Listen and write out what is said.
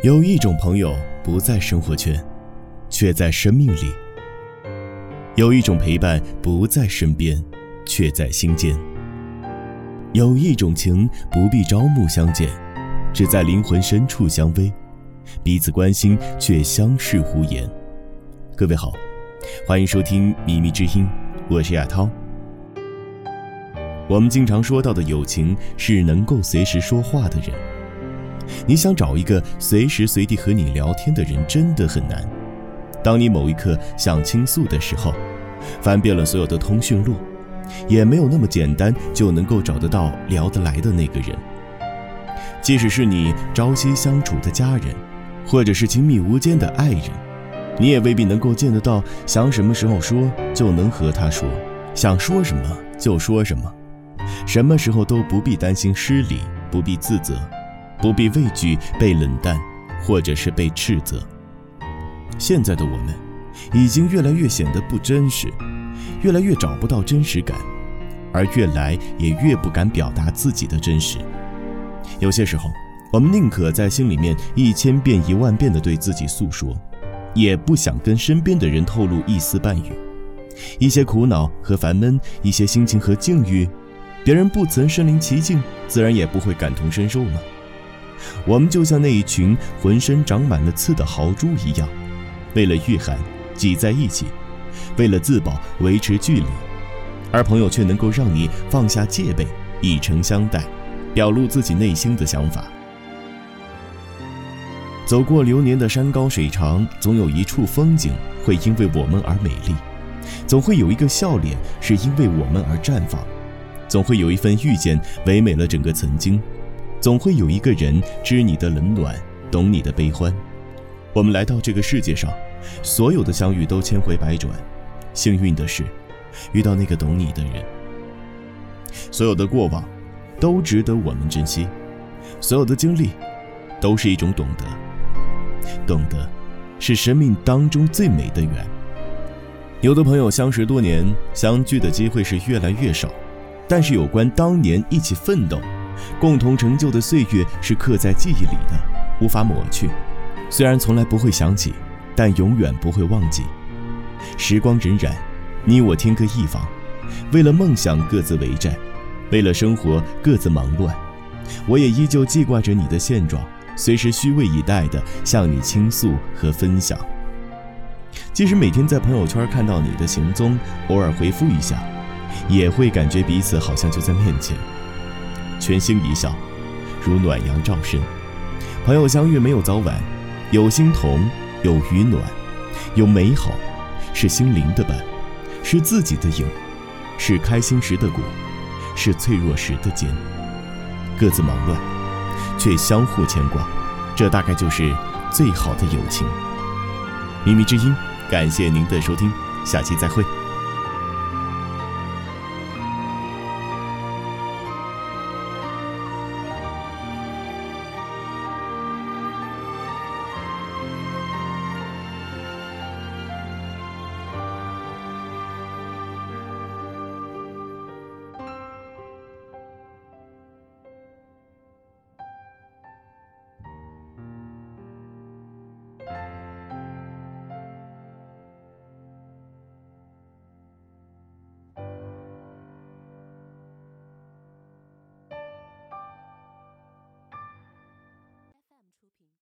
有一种朋友不在生活圈，却在生命里；有一种陪伴不在身边，却在心间；有一种情不必朝暮相见，只在灵魂深处相偎，彼此关心却相视无言。各位好，欢迎收听《秘密之音》，我是亚涛。我们经常说到的友情，是能够随时说话的人。你想找一个随时随地和你聊天的人，真的很难。当你某一刻想倾诉的时候，翻遍了所有的通讯录，也没有那么简单就能够找得到聊得来的那个人。即使是你朝夕相处的家人，或者是亲密无间的爱人，你也未必能够见得到，想什么时候说就能和他说，想说什么就说什么，什么时候都不必担心失礼，不必自责。不必畏惧被冷淡，或者是被斥责。现在的我们，已经越来越显得不真实，越来越找不到真实感，而越来也越不敢表达自己的真实。有些时候，我们宁可在心里面一千遍一万遍地对自己诉说，也不想跟身边的人透露一丝半语。一些苦恼和烦闷，一些心情和境遇，别人不曾身临其境，自然也不会感同身受了。我们就像那一群浑身长满了刺的豪猪一样，为了御寒挤在一起，为了自保维持距离，而朋友却能够让你放下戒备，以诚相待，表露自己内心的想法。走过流年的山高水长，总有一处风景会因为我们而美丽，总会有一个笑脸是因为我们而绽放，总会有一份遇见唯美了整个曾经。总会有一个人知你的冷暖，懂你的悲欢。我们来到这个世界上，所有的相遇都千回百转。幸运的是，遇到那个懂你的人。所有的过往，都值得我们珍惜。所有的经历，都是一种懂得。懂得，是生命当中最美的缘。有的朋友相识多年，相聚的机会是越来越少，但是有关当年一起奋斗。共同成就的岁月是刻在记忆里的，无法抹去。虽然从来不会想起，但永远不会忘记。时光荏苒，你我天各一方，为了梦想各自为战，为了生活各自忙乱。我也依旧记挂着你的现状，随时虚位以待的向你倾诉和分享。即使每天在朋友圈看到你的行踪，偶尔回复一下，也会感觉彼此好像就在面前。全心一笑，如暖阳照身。朋友相遇没有早晚，有心同，有雨暖，有美好，是心灵的伴，是自己的影，是开心时的果，是脆弱时的坚。各自忙乱，却相互牵挂，这大概就是最好的友情。秘密之音，感谢您的收听，下期再会。